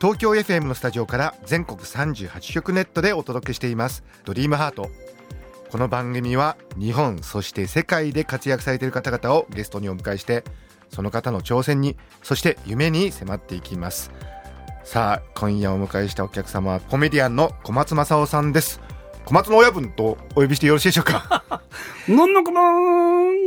東京 FM のスタジオから全国38局ネットでお届けしています。ドリームハート。この番組は日本そして世界で活躍されている方々をゲストにお迎えしてその方の挑戦にそして夢に迫っていきます。さあ今夜お迎えしたお客様はコメディアンの小松正夫さんです。小松の親分とお呼びしてよろしいでしょうか？なんのこま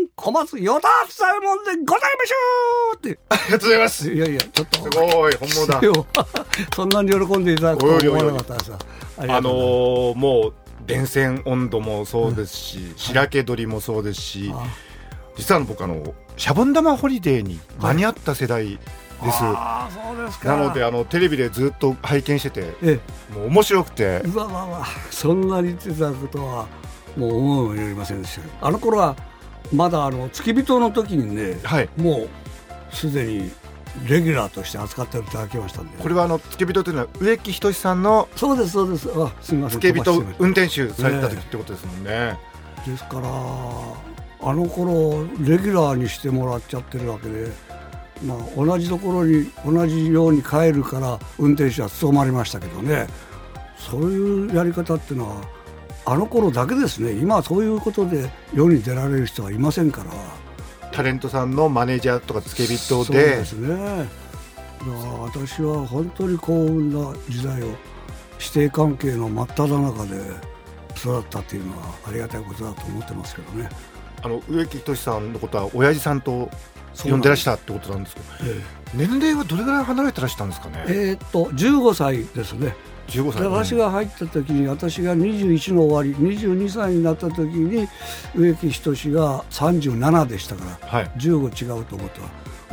ん小松与田左衛門でございましょうって。ありがとうございます。いやいやちょっと。すごい本物だ。そんなに喜んでいただくと思わなかったさ。あのー、もう電線温度もそうですし、うん、白毛鳥もそうですし、はい、実は僕あのシャボン玉ホリデーに間に合った世代です。あそうですか。なのであのテレビでずっと拝見してて、ええ、もう面白くて。うわわわそんなに言っていただくとはもう思うもよりませんでした。あの頃はまだあの付き人の時にね、はい、もうすでにレギュラーとして扱っていただきましたんで。これはあの付け人というのは植木仁さんのそうですそうです。あすみません付け人運転手された時ってことですもんね、ね、ですからあの頃レギュラーにしてもらっちゃってるわけでまあ、同じところに同じように帰るから運転手は務まりましたけどね。そういうやり方っていうのはあの頃だけですね。今はそういうことで世に出られる人はいませんから。タレントさんのマネージャーとか付け人で。そうですね。私は本当に幸運な時代を師弟関係の真っ只中で育ったっていうのはありがたいことだと思ってますけどね。あの植木仁さんのことは親父さんと呼んでらしたってことなんですけど、ええ、年齢はどれぐらい離れてらしたんですかね？えー、っと15歳ですね15歳、私が入った時に私が21の終わり22歳になった時に植木仁が37でしたから、はい、15違うと思った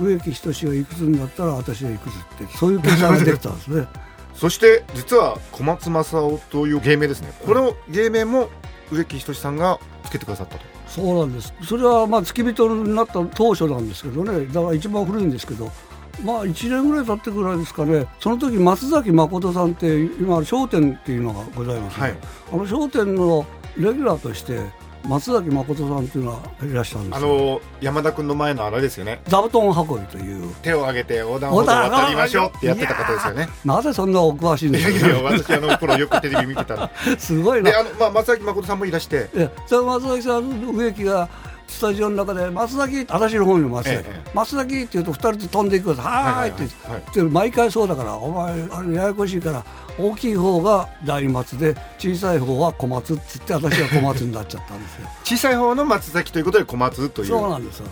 植木仁がいくつになったら私はいくつってそういう計算ができたんですね。そして実は小松政夫という芸名ですね。この芸名も植木仁さんがつけてくださったと。そうなんです。それはまあ付き人になった当初なんですけどね。だから一番古いんですけどまあ1年ぐらい経ってぐらいですかねその時松崎誠さんって今『笑点』っていうのがございます、ね、はい、あの『笑点』のレギュラーとして松崎誠さんというのはいらっしゃるんですあの山田君の前のあれですよね。座布団運びという。手を挙げて横断歩道を渡りましょうってやってた方ですよね。なぜそんなお詳しいんですか、いやいや私あの頃よくテレビ見てた すごいな。であの、まあ、松崎誠さんもいらして。松崎さんの植木がスタジオの中で松崎私の方に松崎、ええ、松崎って言うと2人で飛んでいくはーいって言って、毎回そうだからお前あれややこしいから大きい方が大松で小さい方は小松って言って私は小松になっちゃったんですよ。小さい方の松崎ということで小松という。そうなんです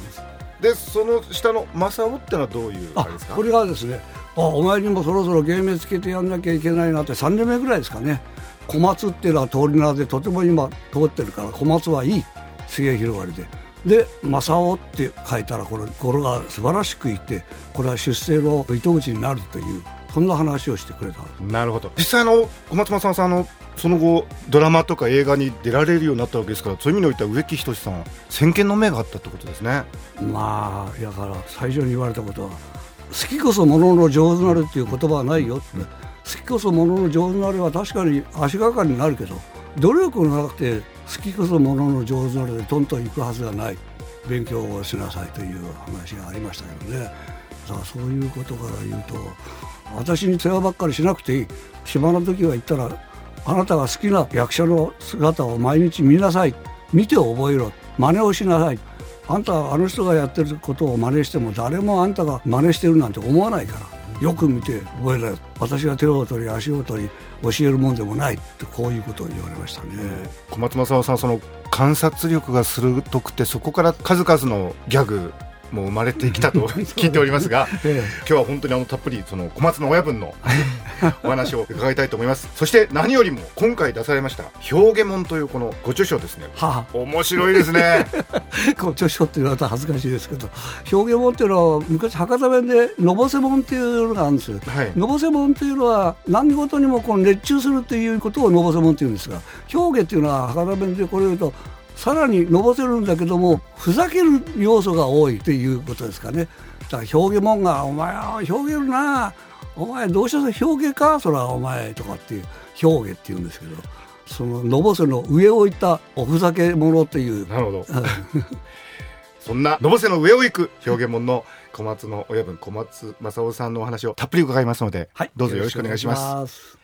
でその下の正雄ってのはどういうあれですか？これがですねあお前にもそろそろ芸名つけてやんなきゃいけないなって3年目ぐらいですかね。小松っていうのは通り名でとても今通ってるから小松はいい水泳広がりでで「正雄」って書いたらこれ語呂が素晴らしくいてこれは出世の糸口になるというそんな話をしてくれたなるほど。実際の小松正さんのその後ドラマとか映画に出られるようになったわけですからそういう意味においては植木仁さん先見の目があったってことですね。まあだから最初に言われたことは「好きこそものの上手なる」っていう言葉はないよって、うん、好きこそものの上手なれは確かに足がかりになるけど努力がなくて好きこそものの上手なれでトントン行くはずがない。勉強をしなさいという話がありましたけどね。さあそういうことから言うと私に世話ばっかりしなくていい。暇な時は言ったらあなたが好きな役者の姿を毎日見なさい。見て覚えろ。真似をしなさい。あんたあの人がやってることを真似しても誰もあんたが真似してるなんて思わないから。よく見て覚えろ私が手を取り足を取り教えるもんでもないってこういうことを言われましたね。小松政夫さんその観察力が鋭くてそこから数々のギャグもう生まれてきたと 聞いておりますが、え今日は本当にあのたっぷりその小松の親分のお話を伺いたいと思います。そして何よりも今回出されました「表現門」というこのご著書ですね。は面白いですね。あ、こう著書って言われたら恥ずかしいですけど表現門っていうのは昔博多弁でのぼせ門っていうのがあるんですよ。はい。のぼせ門っていうのは何事にもこう熱中するっていうことをのぼせ門っていうんですが表現っていうのは博多弁でこれを言うとさらにのぼせるんだけどもふざける要素が多いっていうことですかね。だから表現門が「お前は表現るな。お前どうして表現か？そらお前」とかっていう表現っていうんですけどそののぼせの上を行ったおふざけ者っていう。なるほど。そんなのぼせの上を行く表現門の小松の親分小松正夫さんのお話をたっぷり伺いますので、はい。どうぞよろしくお願いします。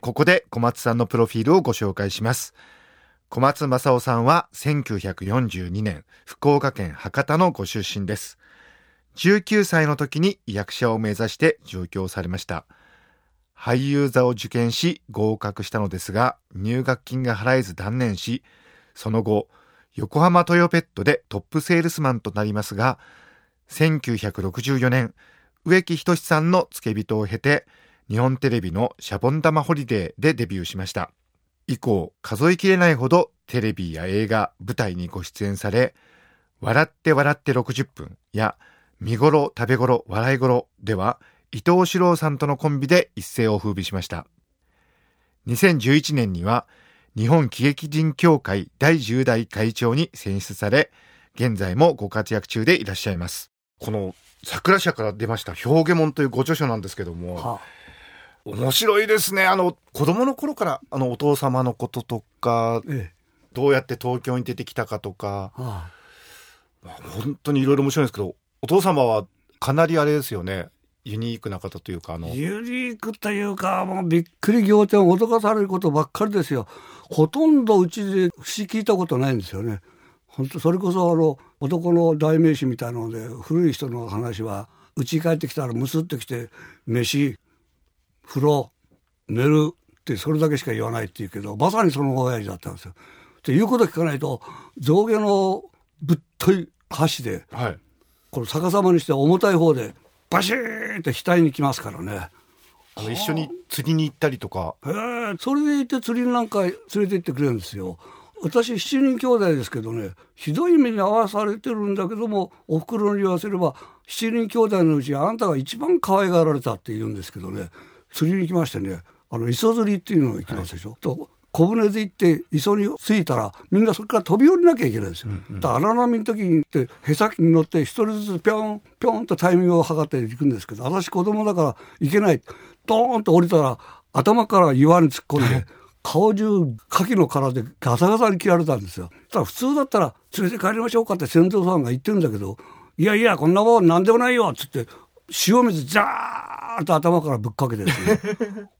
ここで小松さんのプロフィールをご紹介します。小松正夫さんは1942年、福岡県博多のご出身です。19歳の時に役者を目指して上京されました。俳優座を受験し合格したのですが、入学金が払えず断念し、その後、横浜トヨペットでトップセールスマンとなりますが、1964年、植木仁さんの付け人を経て、日本テレビのシャボン玉ホリデーでデビューしました。以降、数えきれないほどテレビや映画、舞台にご出演され、笑って笑って60分や、見頃、食べ頃、笑い頃では、伊藤四郎さんとのコンビで一世を風靡しました。2011年には、日本喜劇人協会第10代会長に選出され、現在もご活躍中でいらっしゃいます。この桜社から出ました表現門というご著書なんですけども、は面白いですね。あの、子供の頃から、あの、お父様のこととか、あええ。どうやって東京に出てきたかとか、はあ。まあ本当にいろいろ面白いんですけど、お父様はかなりあれですよね。ユニークな方というか、あの、ユニークというかもうびっくり仰天を脅かされることばっかりですよ。ほとんどうちで節聞いたことないんですよね。本当それこそあの男の代名詞みたいなので古い人の話は家に帰ってきたらむすってきて飯風呂寝るってそれだけしか言わないっていうけどまさにその親父だったんですよ。っていうこと聞かないと象牙のぶっとい箸ではい。これ逆さまにして重たい方でバシーンって額に来ますからね。あの、一緒に釣りに行ったりとか、へえそれでいて釣りなんか連れて行ってくれるんですよ。私7人兄弟ですけどねひどい目に遭わされてるんだけどもおふくろに言わせれば7人兄弟のうちあんたが一番可愛がられたって言うんですけどね釣りに行きましてねあの磯釣りっていうのが行きますでしょ？と小舟で行って磯に着いたらみんなそれから飛び降りなきゃいけないんですよ。だから荒波の時に行ってへさきに乗って一人ずつぴょんぴょんとタイミングを測っていくんですけど私子供だから行けないドーンと降りたら頭から岩に突っ込んで顔中牡蠣の殻でガサガサに切られたんですよ。ただ普通だったら連れて帰りましょうかって船頭さんが言ってるんだけどいやいやこんなもん何でもないよっつって塩水ジャーッと頭からぶっかけてですね。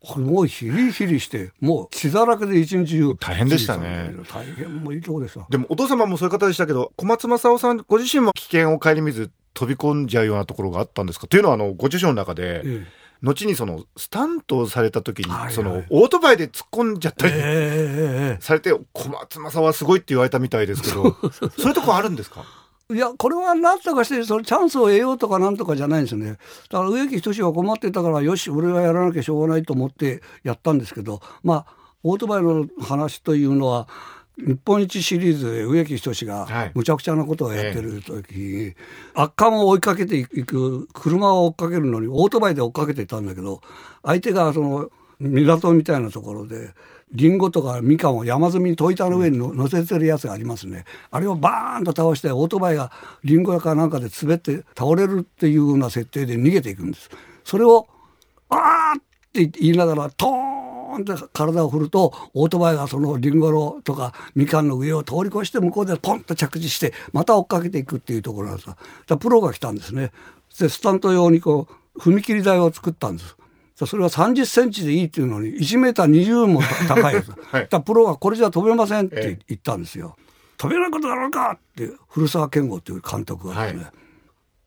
これもうヒリヒリしてもう血だらけで一日中。大変でしたね。大変もういいとこでした。でもお父様もそういう方でしたけど、小松正夫さんご自身も危険を顧みず飛び込んじゃうようなところがあったんですか？というのは、あの、ご著書の中で、え後にその、スタントをされた時に、はいはい。その、オートバイで突っ込んじゃったり、えええええされて、小松正夫はすごいって言われたみたいですけど、そういうとこあるんですか？いやこれは何とかしてそのチャンスを得ようとかなんとかじゃないんですよね。だから植木仁が困ってたからよし俺はやらなきゃしょうがないと思ってやったんですけどまあオートバイの話というのは日本一シリーズで植木仁はがい。むちゃくちゃなことをやってる時に、悪漢を追いかけていく車を追っかけるのにオートバイで追っかけていったんだけど相手がその港みたいなところでリンゴとかみかんを山積みに戸板の上にの乗せてるやつがありますね。あれをバーンと倒してオートバイがリンゴやかなんかで滑って倒れるっていうような設定で逃げていくんです。それを「あー!」って言いながらトーンって体を振るとオートバイがそのリンゴのとかみかんの上を通り越して向こうでポンと着地してまた追っかけていくっていうところなんですだプロが来たんですね。でスタント用にこう踏切台を作ったんですそれは30センチでいいっていうのに1メーター20も高いやつ、はい。だプロがこれじゃ飛べませんっええ。て言ったんですよ、飛べないことだろうかって古澤健吾っていう監督がですね、はい。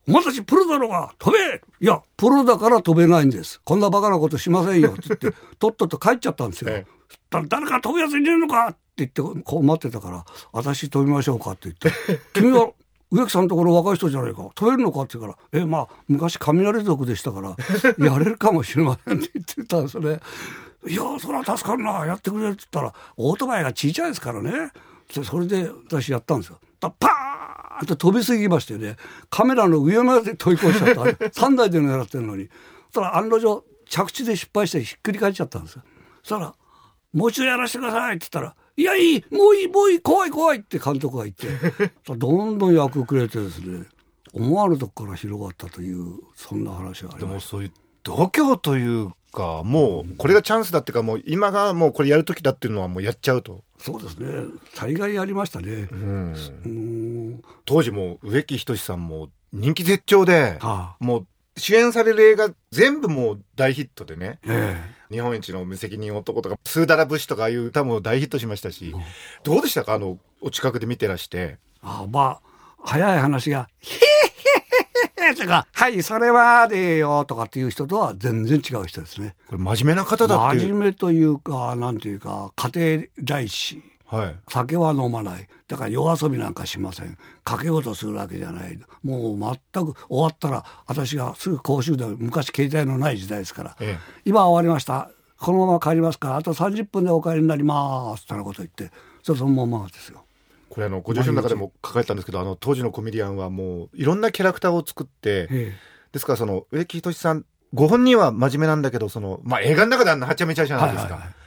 お前たちプロだろうが飛べ。いやプロだから飛べないんです。こんなバカなことしませんよって言って とっとと帰っちゃったんですよ、え誰か飛ぶやついねえのかって言ってこう待ってたから私飛びましょうかって言って君は植木さんのところ若い人じゃないか飛べるのかって言うから「えまあ昔雷族でしたから やれるかもしれません」って言ってたんですね。いやそれは助かるなやってくれるって言ったらオートバイが小さいですからねそれで私やったんですよ。パーンと飛びすぎましてねカメラの上まで飛び越しちゃった3台で狙ってるのにそしたら案の定着地で失敗してひっくり返っちゃったんですよ。そしたら「もう一度やらせてください」って言ったら「いやいい。もういいもういい。怖い怖い」って監督が言って。どんどん役くれてですね思わぬとこから広がったというそんな話があります。でもそういう度胸というかもうこれがチャンスだっていうかもう今がもうこれやる時だっていうのはもうやっちゃうと。そうですね。大概やりましたね、うん、当時も植木仁さんも人気絶頂で、はあ、もう主演される映画全部もう大ヒットでね、ええ、日本一の無責任男とかスーダラ節とかいう歌も大ヒットしましたし、うん、どうでしたか？あのお近くで見てらしてあまあ早い話が「へとか、はい、それはでよとかっていう人とは全然違う人ですね。これ真面目な方だって真面目というか、なんていうか、家庭大師。はい、酒は飲まない。だから夜遊びなんかしません。かけ事するわけじゃない。もう全く終わったら私がすぐ講習で昔携帯のない時代ですから、ええ、今終わりました。このまま帰りますからあと30分でお帰りになります。ってなこと言ってそのままですよ。これあのご自身の中でも書かれたんですけどあの当時のコメディアンはもういろんなキャラクターを作ってですからその植木仁さんご本人は真面目なんだけどその、まあ、映画の中であんなはちゃめちゃじゃないですか。はいはいはい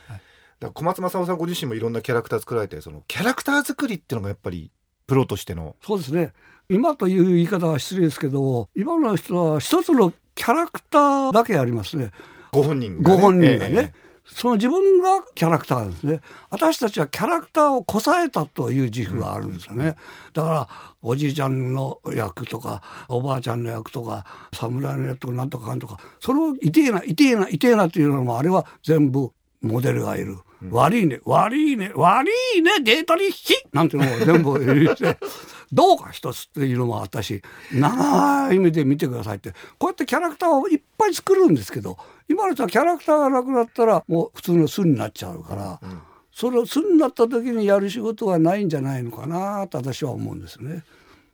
ら小松政夫さんご自身もいろんなキャラクター作られてそのキャラクター作りっていうのがやっぱりプロとしての。そうですね。今という言い方は失礼ですけど今の人は一つのキャラクターだけありますね。ご本人がね、ご本人がね、ええ。その自分がキャラクターですね。私たちはキャラクターをこさえたという自負があるんですよね、だからおじいちゃんの役とかおばあちゃんの役とか侍の役とかなんとかかんとかそれをいてえないてえないてえなっていうのもあれは全部モデルがいる。悪いね、悪いね、悪いね、デートにひなんていうのも全部入て、どうか一つっていうのもあったし、長い目で見てくださいって、こうやってキャラクターをいっぱい作るんですけど、今の人はキャラクターがなくなったらもう普通の巣になっちゃうから、うん、それを巣になった時にやる仕事はないんじゃないのかなと私は思うんですね。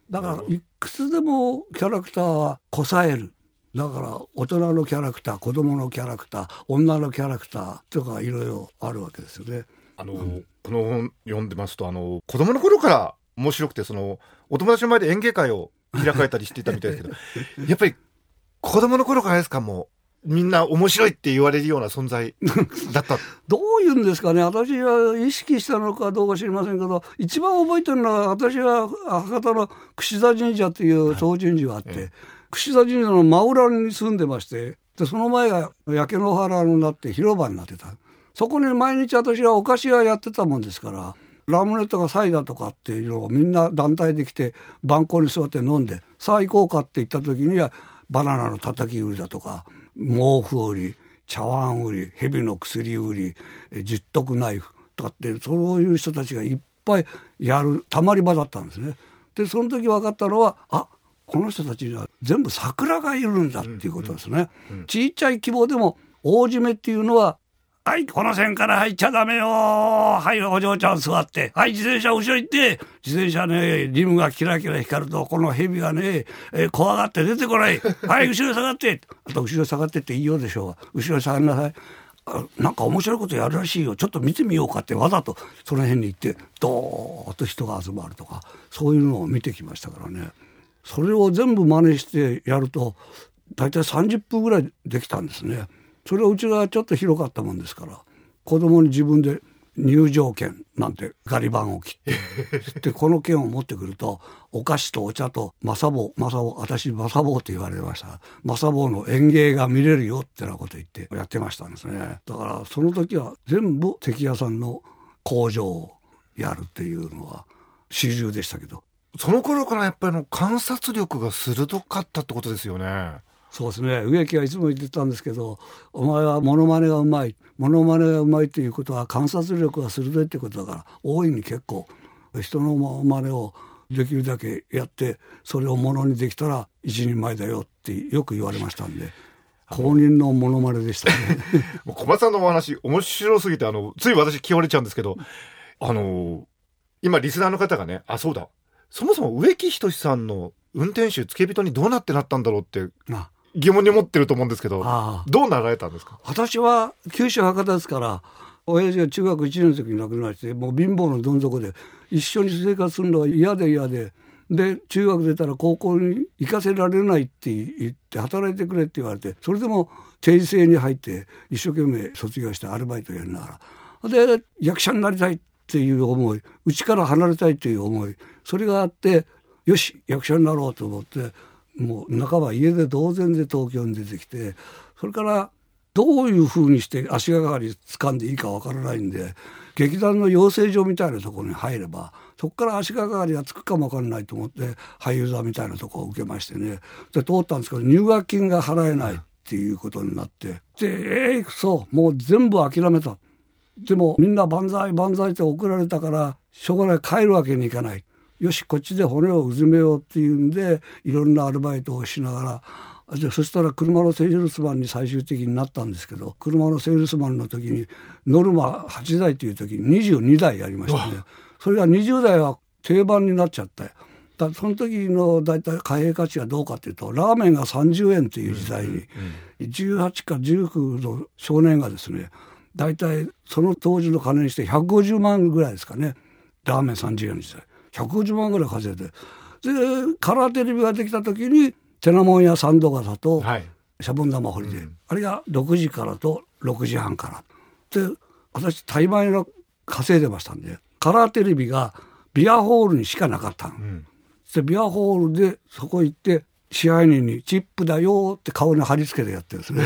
だからいくつでもキャラクターはこさえる。だから大人のキャラクター子供のキャラクター女のキャラクターとかいろいろあるわけですよね。あの、うん、この本読んでますとあの子供の頃から面白くてそのお友達の前で演芸会を開かれたりしていたみたいですけど やっぱり子供の頃からですかもみんな面白いって言われるような存在だった？どういうんですかね。私は意識したのかどうか知りませんけど一番覚えてるのは私は博多の櫛田神社という総神社があって、はい櫛田神社の真裏に住んでましてでその前が焼け野原になって広場になってたそこに毎日私はお菓子屋やってたもんですからラムネとかサイダーとかっていうのをみんな団体で来て番号に座って飲んでさあ行こうかって言った時にはバナナのたたき売りだとか毛布売り茶碗売り蛇の薬売り十徳ナイフとかってそういう人たちがいっぱいやるたまり場だったんですね。でその時分かったのはあこの人たちには全部桜がいるんだっていうことですね。ちっちゃい希望でも大締めっていうのははい、この線から入っちゃダメよはい、お嬢ちゃん座って。はい、自転車後ろ行って。自転車ね、リムがキラキラ光ると、この蛇がね、えー、怖がって出てこない。はい、後ろ下がって。あと、後ろ下がってって言いようでしょう後ろ下がりなさい。なんか面白いことやるらしいよちょっと見てみようかってわざとその辺に行ってドーッと人が集まるとかそういうのを見てきましたからね。それを全部真似してやると大体30分ぐらいできたんですね。それはうちがちょっと広かったもんですから子供に自分で入場券なんてガリ版を切って でこの券を持ってくるとお菓子とお茶とマサボマサボ私マサボって言われましたマサボの園芸が見れるよってなこと言ってやってましたんですねだからその時は全部関屋さんの工場をやるっていうのは主流でしたけどその頃からやっぱりの観察力が鋭かったってことですよね。そうですね植木はいつも言ってたんですけどお前はモノマネがうまいモノマネがうまいっていうことは観察力が鋭いってことだから大いに結構人のモノマネをできるだけやってそれをものにできたら一人前だよってよく言われましたんで。公認のモノマネでしたね 小松さんのお話面白すぎてあのつい私聞われちゃうんですけどあの今リスナーの方がねあそうだそもそも植木仁さんの運転手付け人にどうなってなったんだろうってあ。疑問に思ってると思うんですけどあどうなられたんですか？私は九州博多ですから親父が中学1年の時に亡くなってもう貧乏のどん底で一緒に生活するのが嫌で嫌でで中学出たら高校に行かせられないって言って働いてくれって言われてそれでも定時制に入って一生懸命卒業してアルバイトやりながら。で役者になりたいっていう思いうちから離れたいという思いそれがあってよし役者になろうと思ってもう半ば家で同然で東京に出てきてそれからどういうふうにして足がかり掴んでいいかわからないんで劇団の養成所みたいなところに入ればそこから足がかりがつくかもわからないと思って俳優座みたいなところを受けましてね。で通ったんですけど入学金が払えないっていうことになってでえー、そうもう全部諦めた。でもみんな万歳万歳って送られたからしょうがない帰るわけにいかない。よしこっちで骨をうずめようっていうんでいろんなアルバイトをしながらでそしたら車のセールスマンに最終的になったんですけど車のセールスマンの時にノルマ8台という時に22台やりましたねそれが20台は定番になっちゃってだその時の大体貨幣価値はどうかというとラーメンが30円という時代に18か19の少年がですね大体その当時の金にして150万ぐらいですかね。ラーメン30円の時代。150万ぐらい稼いで。でカラーテレビができた時にテナモンやサンドガサとはい。シャボン玉掘りで、うん。あれが6時からと6時半から。で私大枚の稼いでましたんでカラーテレビがビアホールにしかなかったの。うん。でビアホールでそこ行って支配人に「チップだよ」って顔に貼り付けてやってるんですね。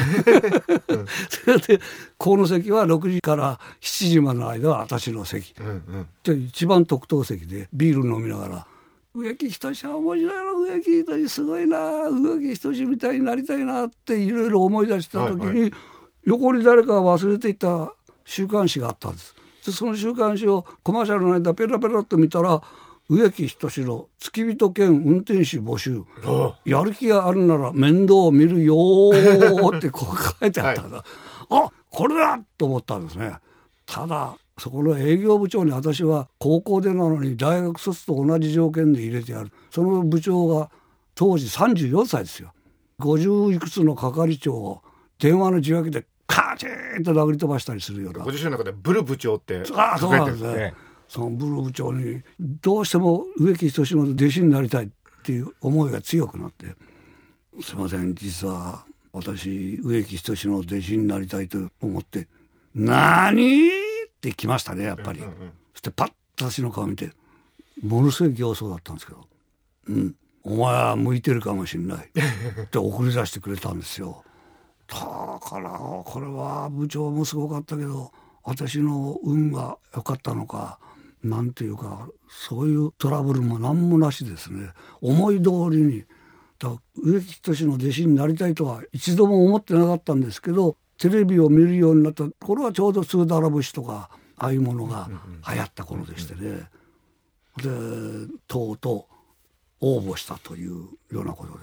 そ れでこの席は6時から7時までの間は私の席うんうんで一番特等席でビール飲みながら「植木仁は面白いな植木仁すごいな植木仁みたいになりたいな」っていろいろ思い出した時に、はいは横に誰かが忘れていた週刊誌があったんです。でその週刊誌をコマーシャルの間ペラペラっと見たら植木仁の付き人兼運転手募集。おやる気があるなら面倒を見るよーってこう書いてあったんだ、あこれだと思ったんですね。ただそこの営業部長に私は高校でなのに大学卒と同じ条件で入れてやる。その部長が当時34歳ですよ。50いくつの係長を電話の受話器でカチーンと殴り飛ばしたりするような。ご自身の中でブル部長ってああそう書かれてるんですね。そのブルー部長にどうしても植木仁の弟子になりたいっていう思いが強くなって「すいません実は私植木仁の弟子になりたいと思って「何?」って来ましたねやっぱり。そしてパッと私の顔見てものすごい形相だったんですけど「うんお前は向いてるかもしれない」って送り出してくれたんですよ。だからこれは部長もすごかったけど私の運が良かったのかなんていうかそういうトラブルも何もなしですね。思い通りに。だ植木仁の弟子になりたいとは一度も思ってなかったんですけどテレビを見るようになったこれはちょうど「スーダラ節」とかああいうものが流行った頃でしてね。でとうとう応募したというようなことで。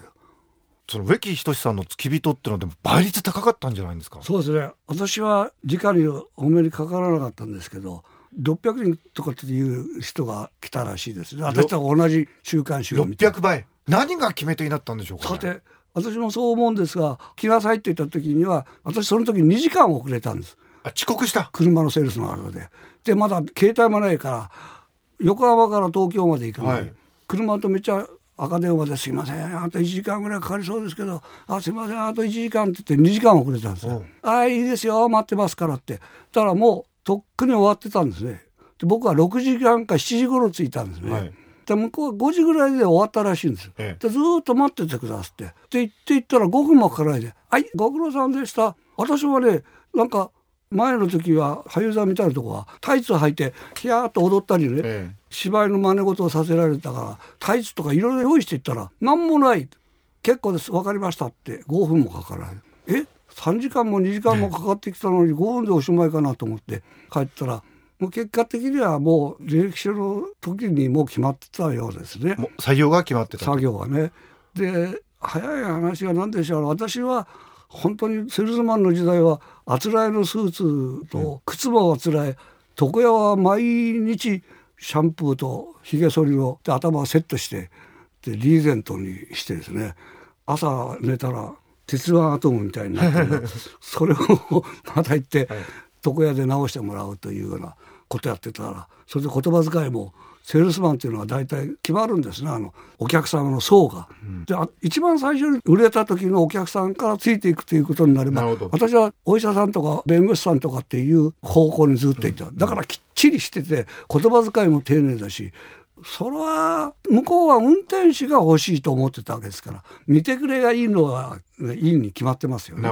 その植木仁さんの付き人ってのはでも倍率高かったんじゃないんですか？そうですね。私は直にお目にかからなかったんですけど600人とかっていう人が来たらしいです。ね私と同じ週刊誌を見て600倍。何が決め手になったんでしょうか、さて私もそう思うんですが来なさいって言った時には私その時2時間遅れたんです。あ遅刻した。車のセールスのあれで。でまだ携帯もないから横浜から東京まで行くのに、はい。車とめっちゃ赤電話で「すいませんあと1時間ぐらいかかりそうですけどあすいませんあと1時間」って言って2時間遅れたんですよ。うん「あいいですよ待ってますから」って。だからもうとっくに終わってたんですね。で僕は6時間か7時頃着いたんですね、はい。で向こうは5時ぐらいで終わったらしいんですよ。えでずーっと待っててくださって。で行って行ったら5分もかからないで「はいご苦労さんでした」私はねなんか前の時は俳優座みたいなとこはタイツ履いてヒヤーっと踊ったりね、え芝居の真似事をさせられたからタイツとかいろいろ用意していったら何もない。結構です。分かりましたって。5分もかからない。え3時間も2時間もかかってきたのに5分でおしまいかなと思って帰ったらもう結果的にはもう履歴書の時にもう決まってたようですね。えもう採用が決まってた作業がね。で早い話は何でしょう。私は本当にセールスマンの時代はあつらえのスーツと靴もあつらえ床屋は毎日シャンプーとひげ剃りをで頭をセットしてでリーゼントにしてですね。朝寝たら鉄腕アトムみたいになってる それをまた行って床屋で直してもらうというようなことやってたらそれで言葉遣いもセールスマンっていうのは大体決まるんですね。あのお客様の層が。うん、で一番最初に売れた時のお客さんからついていくということになれば私はお医者さんとか弁護士さんとかっていう方向にずっといった、うん、だからきっちりしてて言葉遣いも丁寧だしそれは向こうは運転手が欲しいと思ってたわけですから見てくれがいいのはいいに決まってますよね。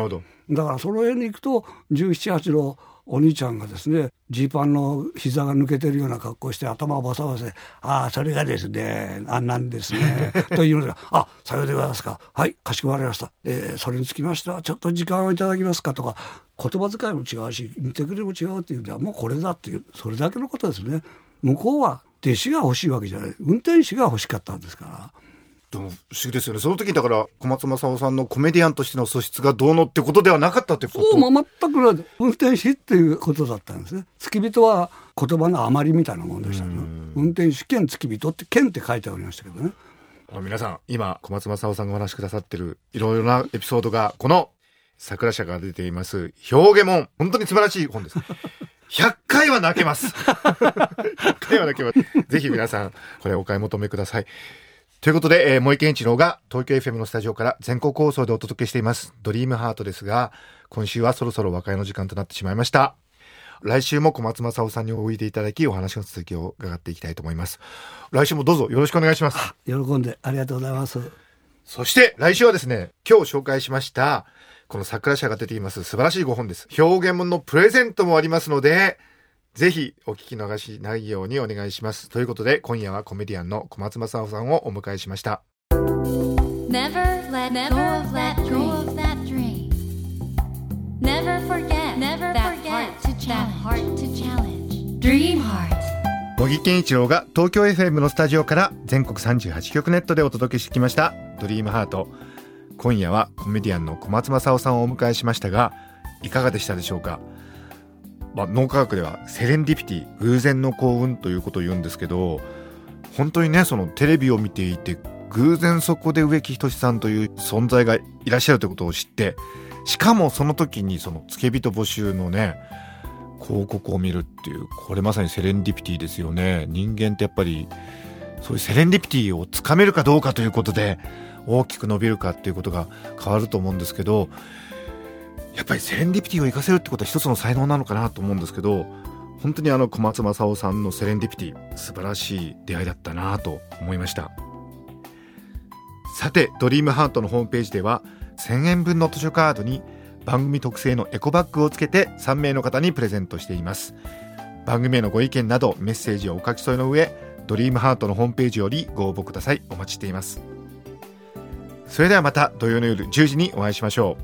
だからその辺に行くと1718のお兄ちゃんがですねジーパンの膝が抜けてるような格好して頭をバサバサああそれがですねあんなんですね」というので「あさようでございますかはいかしこまりました、えー、それにつきましてはちょっと時間をいただきますか」とか言葉遣いも違うし見てくれも違うっていうんではもうこれだっていうそれだけのことですね。向こうは弟子が欲しいわけじゃない。運転手が欲しかったんですから。でも不思議ですよね。その時だから小松正夫さんのコメディアンとしての素質がどうのってことではなかったってこと？そう全くない運転手っていうことだったんですね。付き人は言葉の余りみたいなもんでしたけど運転手兼付き人って兼って書いてありましたけどね。皆さん今小松正夫さんがお話しくださってるいろいろなエピソードがこの桜社が出ています表現門本当に素晴らしい本です100回は泣けます100回は泣けますぜひ皆さんこれお買い求めくださいということで、えー、森健一郎が東京 FM のスタジオから全国放送でお届けしています、ドリームハートですが、今週はそろそろ和解の時間となってしまいました。来週も小松正夫さんにおいでいただき、お話の続きを伺っていきたいと思います。来週もどうぞよろしくお願いします。喜んでありがとうございます。そして来週はですね、今日紹介しました、この桜社が出ています素晴らしい5本です。表現物のプレゼントもありますので、ぜひお聞き逃しないようにお願いします。ということで、今夜はコメディアンの小松正夫さんをお迎えしました。Never let go of that dream. Never forget, never forget that heart to challenge. Dream Heart. 茂木健一郎が東京 FM のスタジオから全国38局ネットでお届けしてきました「ドリームハート今夜はコメディアンの小松正夫さんをお迎えしましたがいかがでしたでしょうか？まあ、脳科学ではセレンディピティ偶然の幸運ということを言うんですけど本当にねそのテレビを見ていて偶然そこで植木仁さんという存在がいらっしゃるということを知ってしかもその時にその付け人募集のね広告を見るっていうこれまさにセレンディピティですよね。人間ってやっぱりそういうセレンディピティをつかめるかどうかということで大きく伸びるかっていうことが変わると思うんですけどやっぱりセレンディピティを生かせるってことは一つの才能なのかなと思うんですけど本当にあの小松正夫さんのセレンディピティ素晴らしい出会いだったなと思いました。さてドリームハートのホームページでは1000円分の図書カードに番組特製のエコバッグをつけて3名の方にプレゼントしています。番組へのご意見などメッセージをお書き添えの上ドリームハートのホームページよりご応募ください。お待ちしています。それではまた土曜の夜10時にお会いしましょ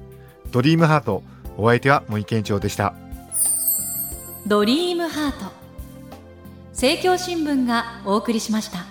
う。ドリームハートお相手は森健一郎でした。ドリームハート。政教新聞がお送りしました。